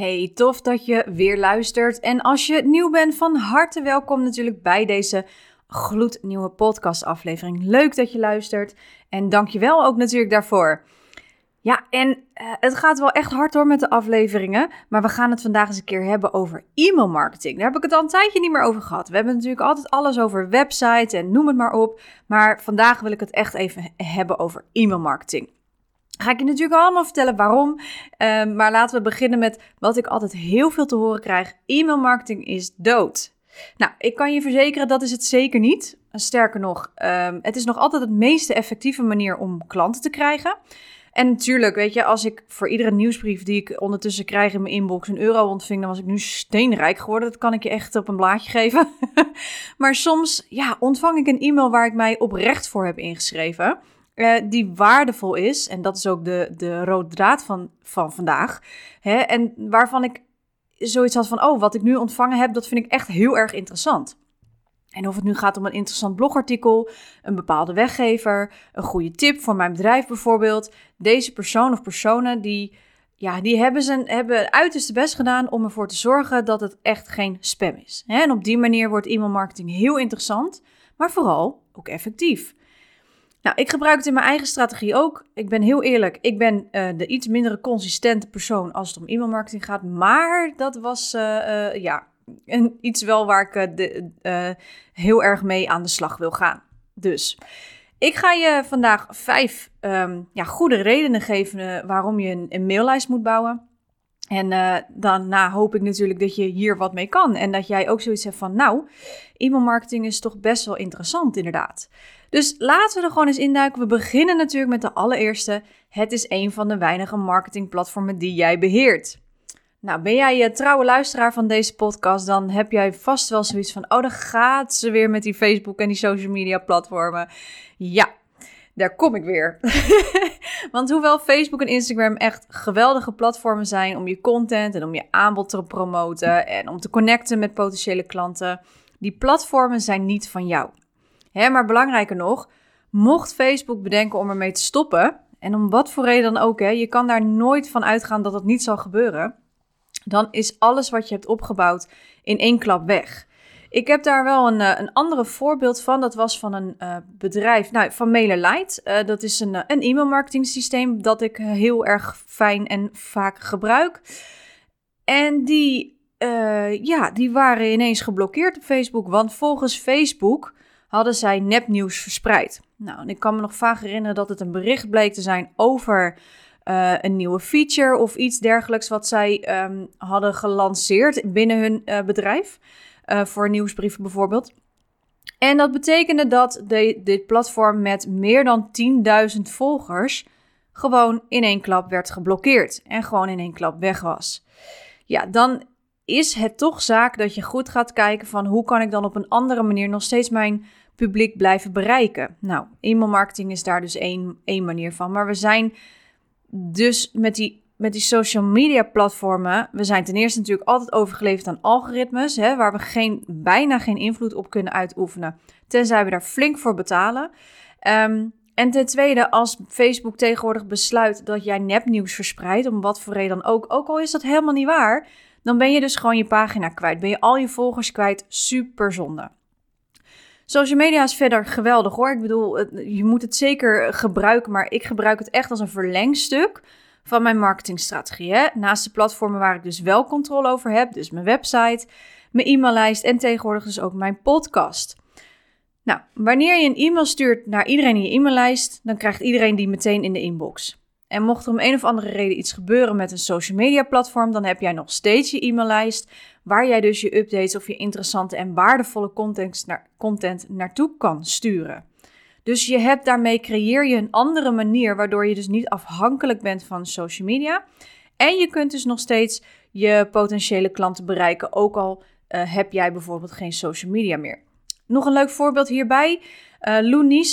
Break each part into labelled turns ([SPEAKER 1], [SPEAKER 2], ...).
[SPEAKER 1] Hey, tof dat je weer luistert. En als je nieuw bent, van harte welkom natuurlijk bij deze gloednieuwe podcastaflevering. Leuk dat je luistert en dankjewel ook natuurlijk daarvoor. Ja, en uh, het gaat wel echt hard door met de afleveringen, maar we gaan het vandaag eens een keer hebben over e-mailmarketing. Daar heb ik het al een tijdje niet meer over gehad. We hebben natuurlijk altijd alles over websites en noem het maar op, maar vandaag wil ik het echt even hebben over e-mailmarketing. Ga ik je natuurlijk allemaal vertellen waarom. Uh, maar laten we beginnen met wat ik altijd heel veel te horen krijg. E-mailmarketing is dood. Nou, ik kan je verzekeren dat is het zeker niet. Sterker nog, um, het is nog altijd het meest effectieve manier om klanten te krijgen. En natuurlijk, weet je, als ik voor iedere nieuwsbrief die ik ondertussen krijg in mijn inbox een euro ontving, dan was ik nu steenrijk geworden. Dat kan ik je echt op een blaadje geven. maar soms, ja, ontvang ik een e-mail waar ik mij oprecht voor heb ingeschreven. Uh, die waardevol is. En dat is ook de, de rode draad van, van vandaag. Hè? En waarvan ik zoiets had van: oh, wat ik nu ontvangen heb, dat vind ik echt heel erg interessant. En of het nu gaat om een interessant blogartikel, een bepaalde weggever, een goede tip voor mijn bedrijf bijvoorbeeld. Deze persoon of personen die, ja, die hebben, zijn, hebben uiterste best gedaan om ervoor te zorgen dat het echt geen spam is. En op die manier wordt e-mailmarketing heel interessant, maar vooral ook effectief. Nou, ik gebruik het in mijn eigen strategie ook. Ik ben heel eerlijk, ik ben uh, de iets mindere consistente persoon als het om e-mailmarketing gaat. Maar dat was, uh, uh, ja, een, iets wel waar ik de, heel erg mee aan de slag wil gaan. Dus ik ga je vandaag vijf um, ja, goede redenen geven waarom je een, een maillijst moet bouwen. En uh, daarna hoop ik natuurlijk dat je hier wat mee kan. En dat jij ook zoiets hebt van, nou, e-mailmarketing is toch best wel interessant inderdaad. Dus laten we er gewoon eens induiken. We beginnen natuurlijk met de allereerste. Het is een van de weinige marketingplatformen die jij beheert. Nou, ben jij je trouwe luisteraar van deze podcast, dan heb jij vast wel zoiets van: oh, dan gaat ze weer met die Facebook en die social media platformen. Ja, daar kom ik weer. Want hoewel Facebook en Instagram echt geweldige platformen zijn om je content en om je aanbod te promoten en om te connecten met potentiële klanten, die platformen zijn niet van jou. Hè, maar belangrijker nog, mocht Facebook bedenken om ermee te stoppen, en om wat voor reden dan ook, hè, je kan daar nooit van uitgaan dat dat niet zal gebeuren, dan is alles wat je hebt opgebouwd in één klap weg. Ik heb daar wel een, eh, een andere voorbeeld van. Dat was van een uh, bedrijf, nou, van MailerLite. Uh, dat is een, een e-mailmarketing systeem dat ik heel erg fijn en vaak gebruik. En die, ja, die waren ineens geblokkeerd op Facebook. Want volgens Facebook hadden zij nepnieuws verspreid. Nou, en ik kan me nog vaak herinneren dat het een bericht bleek te zijn over een nieuwe feature of iets dergelijks wat zij um, hadden gelanceerd binnen hun bedrijf. Uh, voor nieuwsbrieven bijvoorbeeld. En dat betekende dat de, dit platform met meer dan 10.000 volgers gewoon in één klap werd geblokkeerd en gewoon in één klap weg was. Ja, dan is het toch zaak dat je goed gaat kijken van hoe kan ik dan op een andere manier nog steeds mijn publiek blijven bereiken. Nou, e-mailmarketing is daar dus één, één manier van. Maar we zijn dus met die, met die social media platformen, we zijn ten eerste natuurlijk altijd overgeleverd aan algoritmes, hè, waar we geen, bijna geen invloed op kunnen uitoefenen, tenzij we daar flink voor betalen. Um, en ten tweede, als Facebook tegenwoordig besluit dat jij nepnieuws verspreidt, om wat voor reden dan ook, ook al is dat helemaal niet waar, dan ben je dus gewoon je pagina kwijt. Ben je al je volgers kwijt. Super zonde. Social media is verder geweldig hoor. Ik bedoel, je moet het zeker gebruiken, maar ik gebruik het echt als een verlengstuk van mijn marketingstrategie. Naast de platformen waar ik dus wel controle over heb, dus mijn website, mijn e-maillijst en tegenwoordig dus ook mijn podcast. Nou, wanneer je een e-mail stuurt naar iedereen in je e-maillijst, dan krijgt iedereen die meteen in de inbox. En mocht er om een of andere reden iets gebeuren met een social media platform, dan heb jij nog steeds je e-maillijst waar jij dus je updates of je interessante en waardevolle content, naar, content naartoe kan sturen. Dus je hebt daarmee creëer je een andere manier waardoor je dus niet afhankelijk bent van social media. En je kunt dus nog steeds je potentiële klanten bereiken, ook al eh, heb jij bijvoorbeeld geen social media meer. Nog een leuk voorbeeld hierbij. Uh, Lou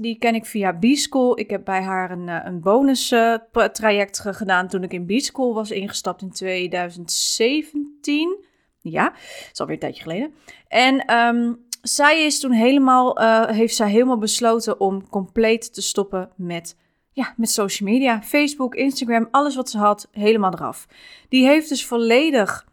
[SPEAKER 1] die ken ik via B-School. Ik heb bij haar een, een bonus traject gedaan toen ik in B-School was ingestapt in 2017. Ja, dat is alweer een tijdje geleden. En ehm, zij is toen helemaal, heeft zij helemaal besloten om compleet te stoppen met ja, met social media. Facebook, Instagram, alles wat ze had, helemaal eraf. Die heeft dus volledig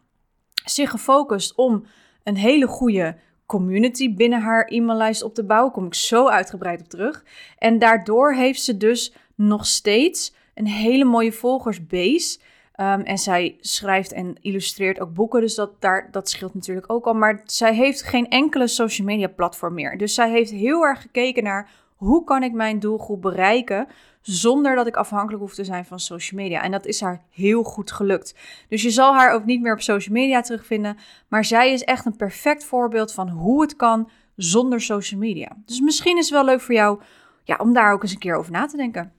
[SPEAKER 1] zich gefocust om een hele goede community binnen haar e-maillijst op te bouwen. Kom ik zo uitgebreid op terug. En daardoor heeft ze dus nog steeds een hele mooie volgersbase. Um, en zij schrijft en illustreert ook boeken, dus dat, daar, dat scheelt natuurlijk ook al. Maar zij heeft geen enkele social media platform meer. Dus zij heeft heel erg gekeken naar hoe kan ik mijn doelgroep bereiken zonder dat ik afhankelijk hoef te zijn van social media. En dat is haar heel goed gelukt. Dus je zal haar ook niet meer op social media terugvinden, maar zij is echt een perfect voorbeeld van hoe het kan zonder social media. Dus misschien is het wel leuk voor jou ja, om daar ook eens een keer over na te denken.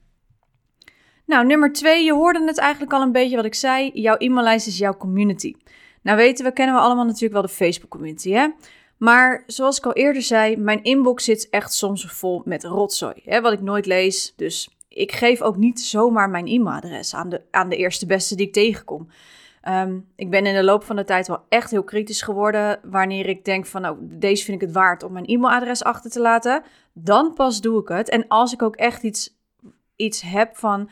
[SPEAKER 1] Nou, nummer twee, je hoorde het eigenlijk al een beetje wat ik zei. Jouw e-maillijst is jouw community. Nou weten we, kennen we allemaal natuurlijk wel de Facebook community, hè? Maar zoals ik al eerder zei, mijn inbox zit echt soms vol met rotzooi. Hè, wat ik nooit lees. Dus ik geef ook niet zomaar mijn e-mailadres aan de, aan de eerste beste die ik tegenkom. Ehm, ik ben in de loop van de tijd wel echt heel kritisch geworden. Wanneer ik denk van, nou, deze vind ik het waard om mijn e-mailadres achter te laten. Dan pas doe ik het. En als ik ook echt iets, iets heb van,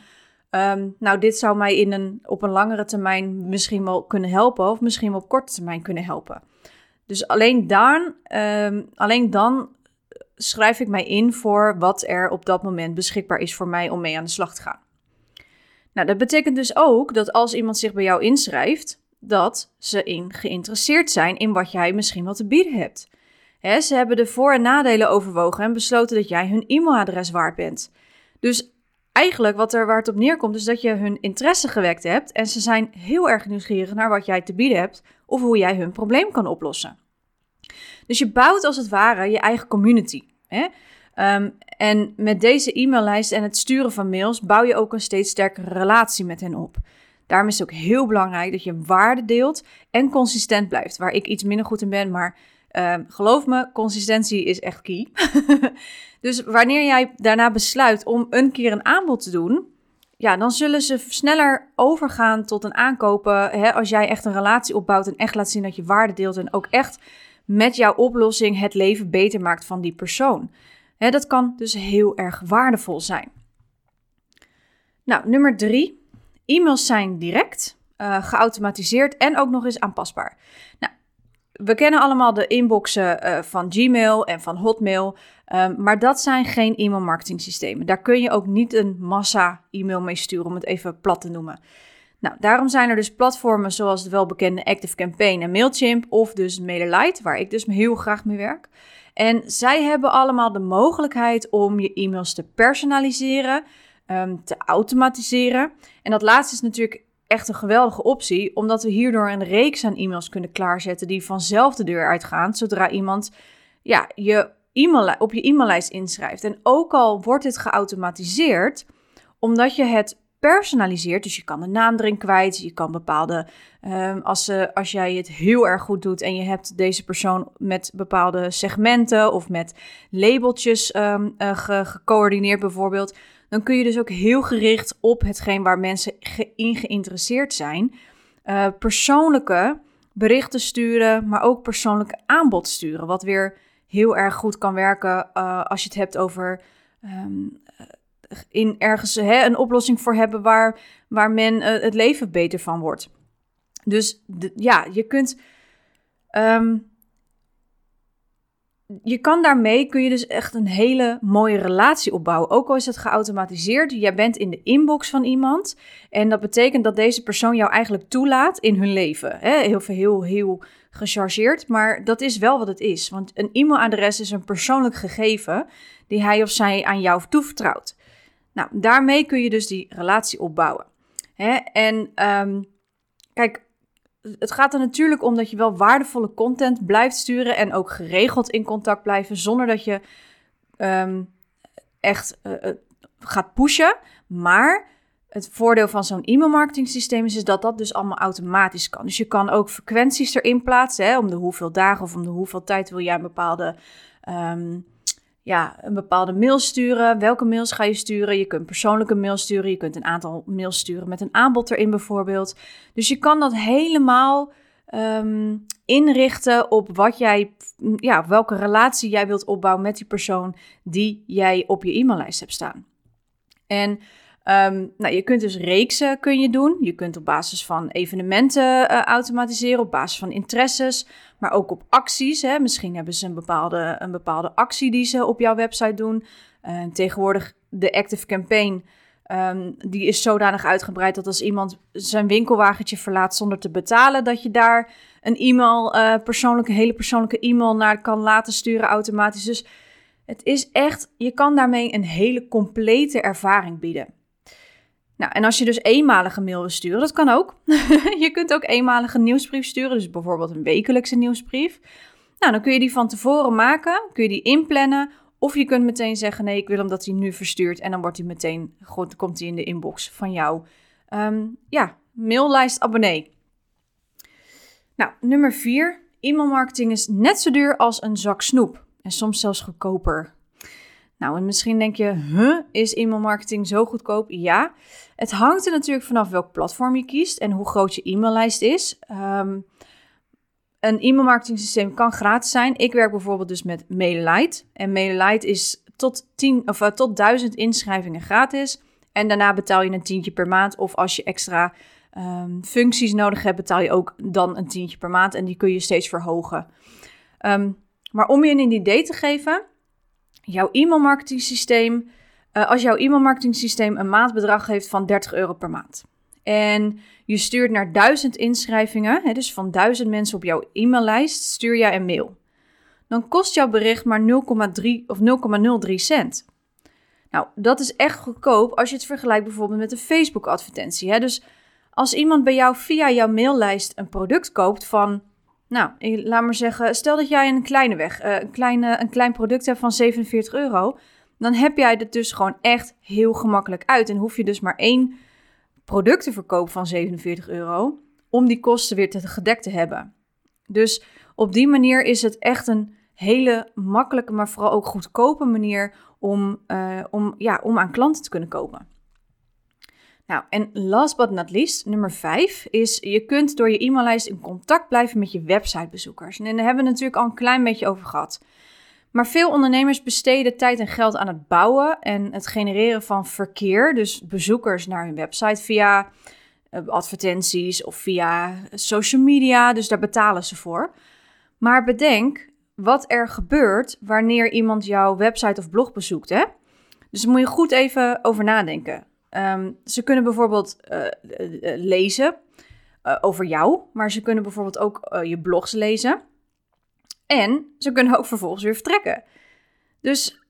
[SPEAKER 1] ehm, nou, dit zou mij in een, op een langere termijn misschien wel kunnen helpen. Of misschien wel op korte termijn kunnen helpen. Dus alleen dan, ehm, alleen dan schrijf ik mij in voor wat er op dat moment beschikbaar is voor mij om mee aan de slag te gaan. Nou, dat betekent dus ook dat als iemand zich bij jou inschrijft, dat ze in geïnteresseerd zijn in wat jij misschien wat te bieden hebt. ze hebben de voor- en nadelen overwogen en besloten dat jij hun e-mailadres waard bent. Dus eigenlijk wat er waar het op neerkomt, is dat je hun interesse gewekt hebt en ze zijn heel erg nieuwsgierig naar wat jij te bieden hebt of hoe jij hun probleem kan oplossen. Dus je bouwt als het ware je eigen community. Hè? Ehm, en met deze e-maillijst en het sturen van mails bouw je ook een steeds sterkere relatie met hen op. Daarom is het ook heel belangrijk dat je waarde deelt en consistent blijft. Waar ik iets minder goed in ben, maar uh, geloof me, consistentie is echt key. dus wanneer jij daarna besluit om een keer een aanbod te doen, ja, dan zullen ze sneller overgaan tot een aankopen. Hè, als jij echt een relatie opbouwt en echt laat zien dat je waarde deelt en ook echt met jouw oplossing het leven beter maakt van die persoon. Hè, dat kan dus heel erg waardevol zijn. Nou, nummer drie. E-mails zijn direct, uh, geautomatiseerd en ook nog eens aanpasbaar. Nou, we kennen allemaal de inboxen uh, van Gmail en van Hotmail. Um, maar dat zijn geen e-mail marketing systemen. Daar kun je ook niet een massa e-mail mee sturen, om het even plat te noemen. Nou, daarom zijn er dus platformen zoals de welbekende Active Campaign en Mailchimp of dus MailerLite, waar ik dus heel graag mee werk. En zij hebben allemaal de mogelijkheid om je e-mails te personaliseren, um, te automatiseren. En dat laatste is natuurlijk echt een geweldige optie, omdat we hierdoor een reeks aan e-mails kunnen klaarzetten die vanzelf de deur uitgaan, zodra iemand ja, je e-mail, op je e-maillijst inschrijft. En ook al wordt dit geautomatiseerd, omdat je het personaliseert, dus je kan de naam erin kwijt, je kan bepaalde, um, als, uh, als jij het heel erg goed doet en je hebt deze persoon met bepaalde segmenten of met labeltjes uh, ge gecoördineerd bijvoorbeeld, dan kun je dus ook heel gericht op hetgeen waar mensen in geïnteresseerd zijn, uh, persoonlijke berichten sturen, maar ook persoonlijke aanbod sturen, wat weer heel erg goed kan werken uh, als je het hebt over um, in ergens hè, een oplossing voor hebben waar, waar men het leven beter van wordt. Dus ja, je kunt. Um, je kan daarmee, kun je dus echt een hele mooie relatie opbouwen. Ook al is het geautomatiseerd. Jij bent in de inbox van iemand. En dat betekent dat deze persoon jou eigenlijk toelaat in hun leven. Heel veel, heel, heel gechargeerd. Maar dat is wel wat het is. Want een e-mailadres is een persoonlijk gegeven die hij of zij aan jou toevertrouwt. Nou, daarmee kun je dus die relatie opbouwen. En um, kijk, het gaat er natuurlijk om dat je wel waardevolle content blijft sturen en ook geregeld in contact blijven, zonder dat je um, echt uh, gaat pushen. Maar het voordeel van zo'n e-mailmarketing systeem is, is dat dat dus allemaal automatisch kan. Dus je kan ook frequenties erin plaatsen, hè, om de hoeveel dagen of om de hoeveel tijd wil jij een bepaalde, ehm, ja, een bepaalde mail sturen. Welke mails ga je sturen? Je kunt persoonlijke mail sturen, je kunt een aantal mails sturen met een aanbod erin bijvoorbeeld. Dus je kan dat helemaal ehm, inrichten op wat jij, ja, welke relatie jij wilt opbouwen met die persoon die jij op je e-maillijst hebt staan. En Um, nou, je kunt dus reeksen kun je doen. Je kunt op basis van evenementen uh, automatiseren, op basis van interesses, maar ook op acties. Hè. Misschien hebben ze een bepaalde, een bepaalde actie die ze op jouw website doen. Uh, tegenwoordig de Active Campaign, um, die is zodanig uitgebreid dat als iemand zijn winkelwagentje verlaat zonder te betalen, dat je daar een e-mail, uh, persoonlijke, hele persoonlijke e-mail naar kan laten sturen automatisch. Dus het is echt, je kan daarmee een hele complete ervaring bieden. Nou, en als je dus eenmalige mail wil sturen, dat kan ook. je kunt ook eenmalige nieuwsbrief sturen, dus bijvoorbeeld een wekelijkse nieuwsbrief. Nou, dan kun je die van tevoren maken, kun je die inplannen. Of je kunt meteen zeggen, nee, ik wil hem dat hij nu verstuurt. En dan wordt hij meteen, goed, komt hij in de inbox van jou. Um, ja, maillijst abonnee. Nou, nummer vier. E-mailmarketing is net zo duur als een zak snoep. En soms zelfs goedkoper. Nou, en misschien denk je, is e-mailmarketing zo goedkoop? Ja, het hangt er natuurlijk vanaf welk platform je kiest en hoe groot je e-maillijst is. Um, een e-mailmarketing systeem kan gratis zijn. Ik werk bijvoorbeeld dus met MailerLite. En MailerLite is tot, 10, of, uh, tot 1000 inschrijvingen gratis. En daarna betaal je een tientje per maand. Of als je extra um, functies nodig hebt, betaal je ook dan een tientje per maand. En die kun je steeds verhogen. Um, maar om je een idee te geven, jouw e-mailmarketing systeem, uh, als jouw e-mailmarketing systeem een maandbedrag heeft van 30 euro per maand. En je stuurt naar 1000 inschrijvingen, hè, dus van 1000 mensen op jouw e-maillijst, stuur jij een mail. Dan kost jouw bericht maar 0,3 of 0,03 cent. Nou, dat is echt goedkoop als je het vergelijkt bijvoorbeeld met een Facebook-advertentie. Dus als iemand bij jou via jouw maillijst een product koopt van nou, laat maar zeggen, stel dat jij een kleine weg, uh, een, kleine, een klein product hebt van 47 euro, dan heb jij het dus gewoon echt heel gemakkelijk uit. En hoef je dus maar één product te verkopen van 47 euro om die kosten weer te gedekt te hebben. Dus op die manier is het echt een hele makkelijke, maar vooral ook goedkope manier om, uh, om, ja, om aan klanten te kunnen kopen. Nou, en last but not least, nummer 5 is je kunt door je e-maillijst in contact blijven met je websitebezoekers. En daar hebben we natuurlijk al een klein beetje over gehad. Maar veel ondernemers besteden tijd en geld aan het bouwen en het genereren van verkeer, dus bezoekers naar hun website via eh, advertenties of via social media, dus daar betalen ze voor. Maar bedenk wat er gebeurt wanneer iemand jouw website of blog bezoekt. Hè? Dus daar moet je goed even over nadenken. Um, ze kunnen bijvoorbeeld uh, lezen uh, over jou, maar ze kunnen bijvoorbeeld ook je blogs lezen. En ze kunnen ook vervolgens weer vertrekken. Dus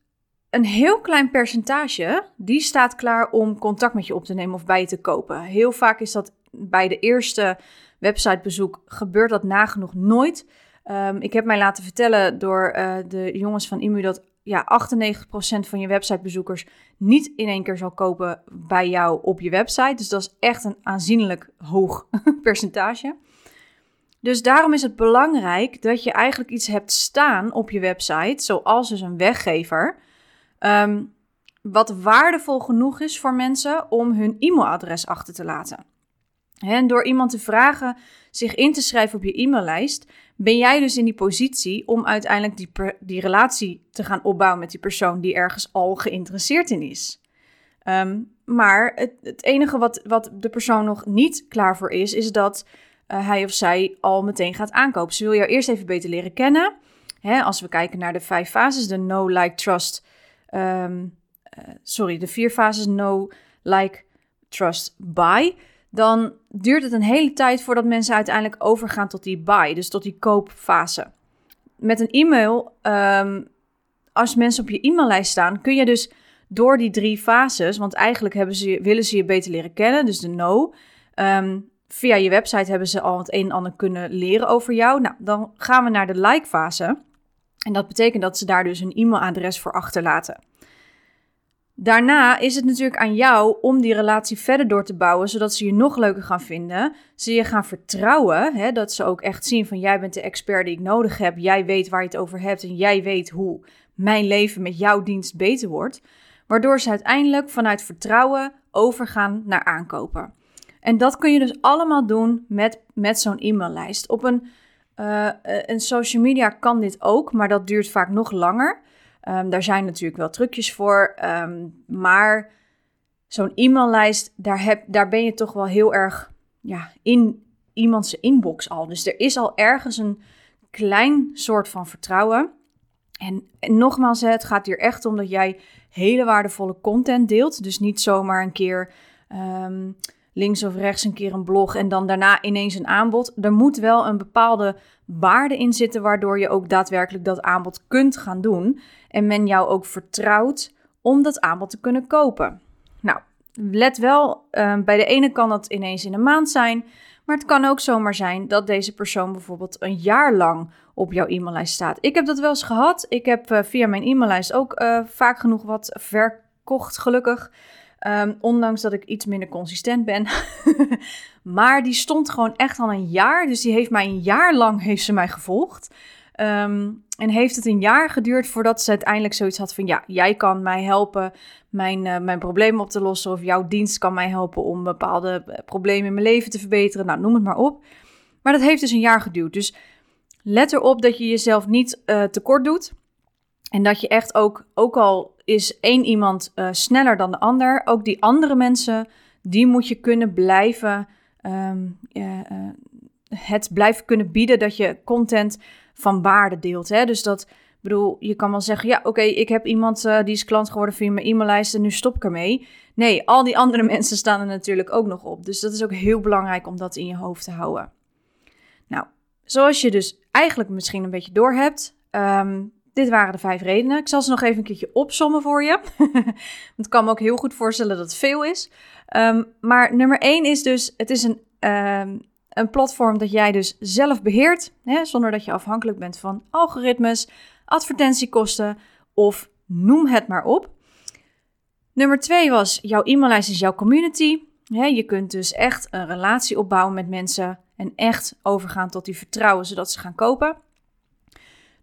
[SPEAKER 1] een heel klein percentage, die staat klaar om contact met je op te nemen of bij je te kopen. Heel vaak is dat bij de eerste websitebezoek gebeurt dat nagenoeg nooit. Um, ik heb mij laten vertellen door de jongens van IMU dat ja, 98% van je websitebezoekers niet in één keer zal kopen bij jou op je website. Dus dat is echt een aanzienlijk hoog percentage. Dus daarom is het belangrijk dat je eigenlijk iets hebt staan op je website, zoals dus een weggever, um, wat waardevol genoeg is voor mensen om hun e-mailadres achter te laten. En door iemand te vragen zich in te schrijven op je e-maillijst, ben jij dus in die positie om uiteindelijk die, die relatie te gaan opbouwen met die persoon die ergens al geïnteresseerd in is. Um, maar het, het, enige wat, wat de persoon nog niet klaar voor is, is dat uh, hij of zij al meteen gaat aankopen. Ze wil jou eerst even beter leren kennen. Hè, als we kijken naar de vijf fases, de no, like, trust. Um, uh, sorry, de vier fases no, like, trust, buy dan duurt het een hele tijd voordat mensen uiteindelijk overgaan tot die buy, dus tot die koopfase. Met een e-mail, um, als mensen op je e-maillijst staan, kun je dus door die drie fases, want eigenlijk hebben ze, willen ze je beter leren kennen, dus de no. Um, via je website hebben ze al het een en ander kunnen leren over jou. Nou, dan gaan we naar de like-fase. En dat betekent dat ze daar dus een e-mailadres voor achterlaten. Daarna is het natuurlijk aan jou om die relatie verder door te bouwen, zodat ze je nog leuker gaan vinden. Ze je gaan vertrouwen, hè, dat ze ook echt zien van jij bent de expert die ik nodig heb. Jij weet waar je het over hebt en jij weet hoe mijn leven met jouw dienst beter wordt. Waardoor ze uiteindelijk vanuit vertrouwen overgaan naar aankopen. En dat kun je dus allemaal doen met, met zo'n e-maillijst. Op een, uh, een social media kan dit ook, maar dat duurt vaak nog langer. Um, daar zijn natuurlijk wel trucjes voor. Um, maar zo'n e-maillijst, daar, heb, daar ben je toch wel heel erg ja, in iemands inbox al. Dus er is al ergens een klein soort van vertrouwen. En, nogmaals, het gaat hier echt om dat jij hele waardevolle content deelt. Dus niet zomaar een keer um, links of rechts een keer een blog en dan daarna ineens een aanbod. Er moet wel een bepaalde waarde in zitten waardoor je ook daadwerkelijk dat aanbod kunt gaan doen. En men jou ook vertrouwt om dat aanbod te kunnen kopen. Nou, let wel, uh, bij de ene kan dat ineens in een maand zijn. Maar het kan ook zomaar zijn dat deze persoon bijvoorbeeld een jaar lang op jouw e-maillijst staat. Ik heb dat wel eens gehad. Ik heb uh, via mijn e-maillijst ook uh, vaak genoeg wat verkocht, gelukkig. Um, ondanks dat ik iets minder consistent ben. maar die stond gewoon echt al een jaar. Dus die heeft mij een jaar lang heeft ze mij gevolgd. Um, en heeft het een jaar geduurd voordat ze uiteindelijk zoiets had van... ja, jij kan mij helpen mijn, uh, mijn problemen op te lossen... of jouw dienst kan mij helpen om bepaalde eh, problemen in mijn leven te verbeteren. Nou, noem het maar op. Maar dat heeft dus een jaar geduurd. Dus let erop dat je jezelf niet uh, tekort doet. En dat je echt ook, ook al is één iemand uh, sneller dan de ander... ook die andere mensen, die moet je kunnen blijven... Um, uh, het blijven kunnen bieden dat je content van waarde deelt. Hè? Dus dat, bedoel, je kan wel zeggen, ja, oké, ik heb iemand die is klant geworden via mijn e-maillijst en nu stop ik ermee. Nee, al die andere mensen staan er natuurlijk ook nog op. Dus dat is ook heel belangrijk om dat in je hoofd te houden. Nou, zoals je dus eigenlijk misschien een beetje door hebt, um, dit waren de vijf redenen. Ik zal ze nog even een keertje opsommen voor je. het kan me ook heel goed voorstellen dat het veel is. Um, maar nummer één is dus, het is een, um, een platform dat jij dus zelf beheert, hè, zonder dat je afhankelijk bent van algoritmes, advertentiekosten of noem het maar op. Nummer twee was, jouw e-maillijst is jouw community. je kunt dus echt een relatie opbouwen met mensen en echt overgaan tot die vertrouwen, zodat ze gaan kopen.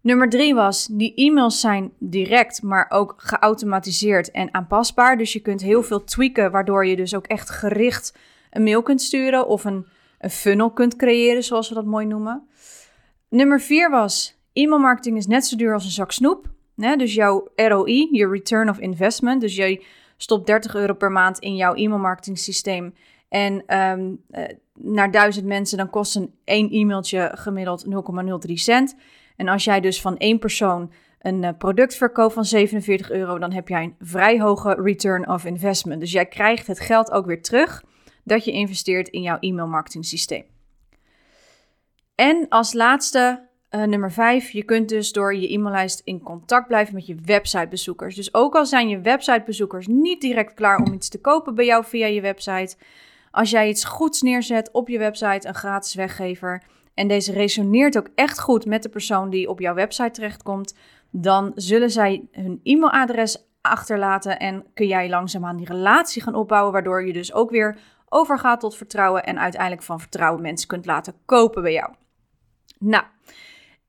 [SPEAKER 1] Nummer drie was, die e-mails zijn direct, maar ook geautomatiseerd en aanpasbaar. Dus je kunt heel veel tweaken, waardoor je dus ook echt gericht een mail kunt sturen of een een funnel kunt creëren, zoals we dat mooi noemen. Nummer vier was, e-mailmarketing is net zo duur als een zak snoep. dus jouw ROI, je return of investment, dus jij stopt 30 euro per maand in jouw e-mailmarketing systeem. En um, uh, naar duizend mensen, dan kost een één e-mailtje gemiddeld 0,03 cent. En als jij dus van één persoon een uh, product verkoopt van 47 euro, dan heb jij een vrij hoge return of investment. Dus jij krijgt het geld ook weer terug dat je investeert in jouw e-mailmarketing systeem. En als laatste, uh, nummer 5, je kunt dus door je e-maillijst in contact blijven met je websitebezoekers. Dus ook al zijn je websitebezoekers niet direct klaar om iets te kopen bij jou via je website, als jij iets goeds neerzet op je website, een gratis weggever, en deze resoneert ook echt goed met de persoon die op jouw website terechtkomt, dan zullen zij hun e-mailadres achterlaten en kun jij langzaamaan die relatie gaan opbouwen, waardoor je dus ook weer overgaat tot vertrouwen en uiteindelijk van vertrouwen mensen kunt laten kopen bij jou. Nou,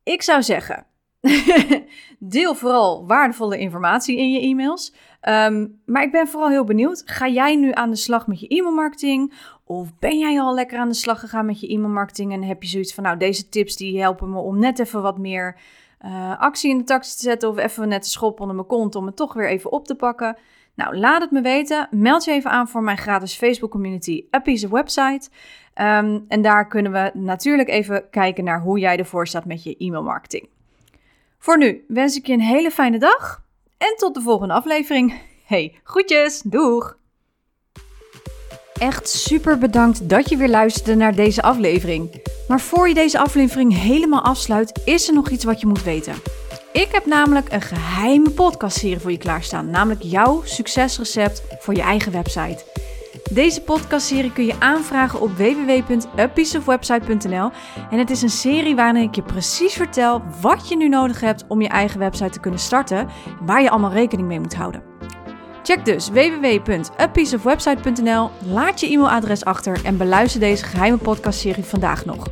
[SPEAKER 1] ik zou zeggen, deel vooral waardevolle informatie in je e-mails. Um, maar ik ben vooral heel benieuwd, ga jij nu aan de slag met je e-mailmarketing? Of ben jij al lekker aan de slag gegaan met je e-mailmarketing en heb je zoiets van, nou, deze tips die helpen me om net even wat meer uh, actie in de taxi te zetten of even net de schop onder mijn kont om het toch weer even op te pakken? Nou, laat het me weten. Meld je even aan voor mijn gratis Facebook community A Piece of Website. Um, en daar kunnen we natuurlijk even kijken naar hoe jij ervoor staat met je e-mailmarketing. Voor nu wens ik je een hele fijne dag en tot de volgende aflevering. Hey, groetjes, doeg! Echt super bedankt dat je weer luisterde naar deze aflevering. Maar voor je deze aflevering helemaal afsluit, is er nog iets wat je moet weten. Ik heb namelijk een geheime podcastserie voor je klaarstaan, namelijk jouw succesrecept voor je eigen website. Deze podcastserie kun je aanvragen op www.apieceofwebsite.nl en het is een serie waarin ik je precies vertel wat je nu nodig hebt om je eigen website te kunnen starten en waar je allemaal rekening mee moet houden. Check dus www.apieceofwebsite.nl, laat je e-mailadres achter en beluister deze geheime podcastserie vandaag nog.